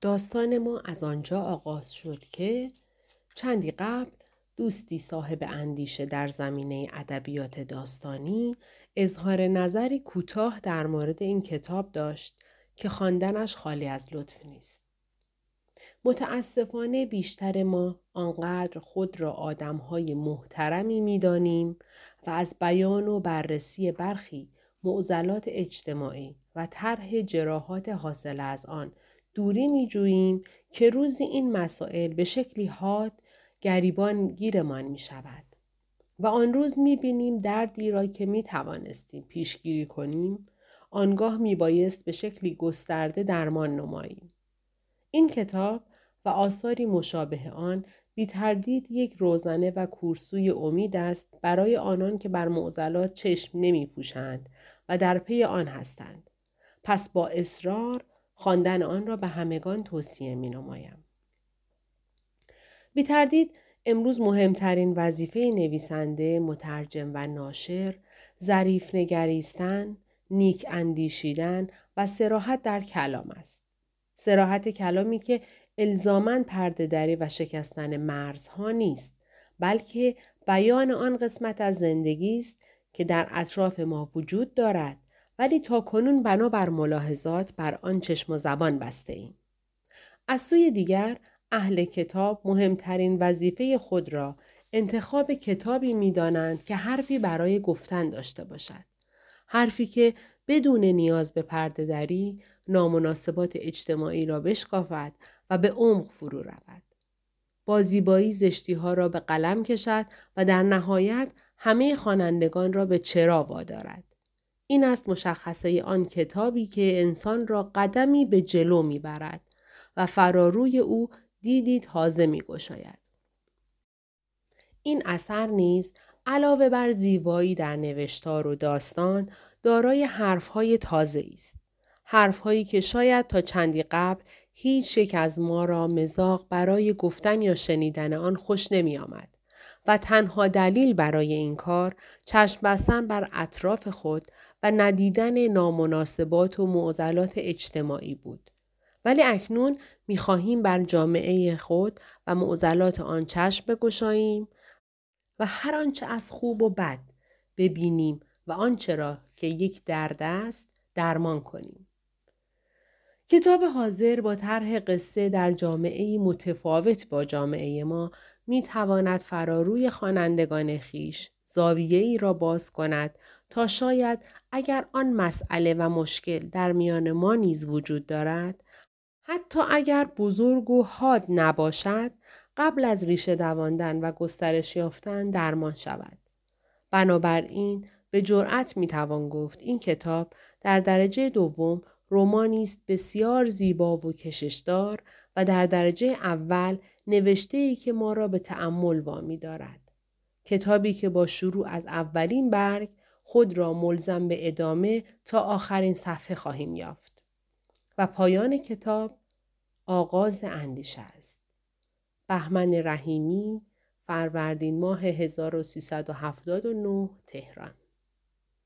داستان ما از آنجا آغاز شد که چندی قبل دوستی صاحب اندیشه در زمینه ادبیات داستانی اظهار نظری کوتاه در مورد این کتاب داشت که خواندنش خالی از لطف نیست. متاسفانه بیشتر ما آنقدر خود را آدمهای محترمی می‌دانیم و از بیان و بررسی برخی معضلات اجتماعی و طرح جراحات حاصل از آن دوری می جوییم که روزی این مسائل به شکلی حاد گریبان گیرمان می شود. و آن روز می بینیم دردی را که می توانستیم پیشگیری کنیم آنگاه می بایست به شکلی گسترده درمان نماییم. این کتاب و آثاری مشابه آن بی تردید یک روزنه و کورسوی امید است برای آنان که بر معضلات چشم نمی پوشند و در پی آن هستند. پس با اصرار خواندن آن را به همگان توصیه می نمایم. بی تردید امروز مهمترین وظیفه نویسنده، مترجم و ناشر ظریف نگریستن، نیک اندیشیدن و سراحت در کلام است. سراحت کلامی که الزامن پرده و شکستن مرزها نیست بلکه بیان آن قسمت از زندگی است که در اطراف ما وجود دارد ولی تا کنون بنابر ملاحظات بر آن چشم و زبان بسته ایم. از سوی دیگر اهل کتاب مهمترین وظیفه خود را انتخاب کتابی می دانند که حرفی برای گفتن داشته باشد. حرفی که بدون نیاز به پرده دری نامناسبات اجتماعی را بشکافد و به عمق فرو رود. با زیبایی زشتی ها را به قلم کشد و در نهایت همه خوانندگان را به چرا وادارد. این است مشخصه آن کتابی که انسان را قدمی به جلو می‌برد و فراروی او دیدی تازه می گشاید. این اثر نیز علاوه بر زیبایی در نوشتار و داستان دارای حرفهای تازه است. حرفهایی که شاید تا چندی قبل هیچ یک از ما را مزاق برای گفتن یا شنیدن آن خوش نمی آمد. و تنها دلیل برای این کار چشم بستن بر اطراف خود و ندیدن نامناسبات و معضلات اجتماعی بود. ولی اکنون می خواهیم بر جامعه خود و معضلات آن چشم بگشاییم و هر آنچه از خوب و بد ببینیم و آنچه را که یک درد است درمان کنیم. کتاب حاضر با طرح قصه در جامعه متفاوت با جامعه ما می تواند فراروی خوانندگان خیش زاویه ای را باز کند تا شاید اگر آن مسئله و مشکل در میان ما نیز وجود دارد حتی اگر بزرگ و حاد نباشد قبل از ریشه دواندن و گسترش یافتن درمان شود. بنابراین به جرأت می توان گفت این کتاب در درجه دوم رومانی است بسیار زیبا و کششدار و در درجه اول نوشته ای که ما را به تأمل وامی دارد. کتابی که با شروع از اولین برگ خود را ملزم به ادامه تا آخرین صفحه خواهیم یافت. و پایان کتاب آغاز اندیشه است. بهمن رحیمی فروردین ماه 1379 تهران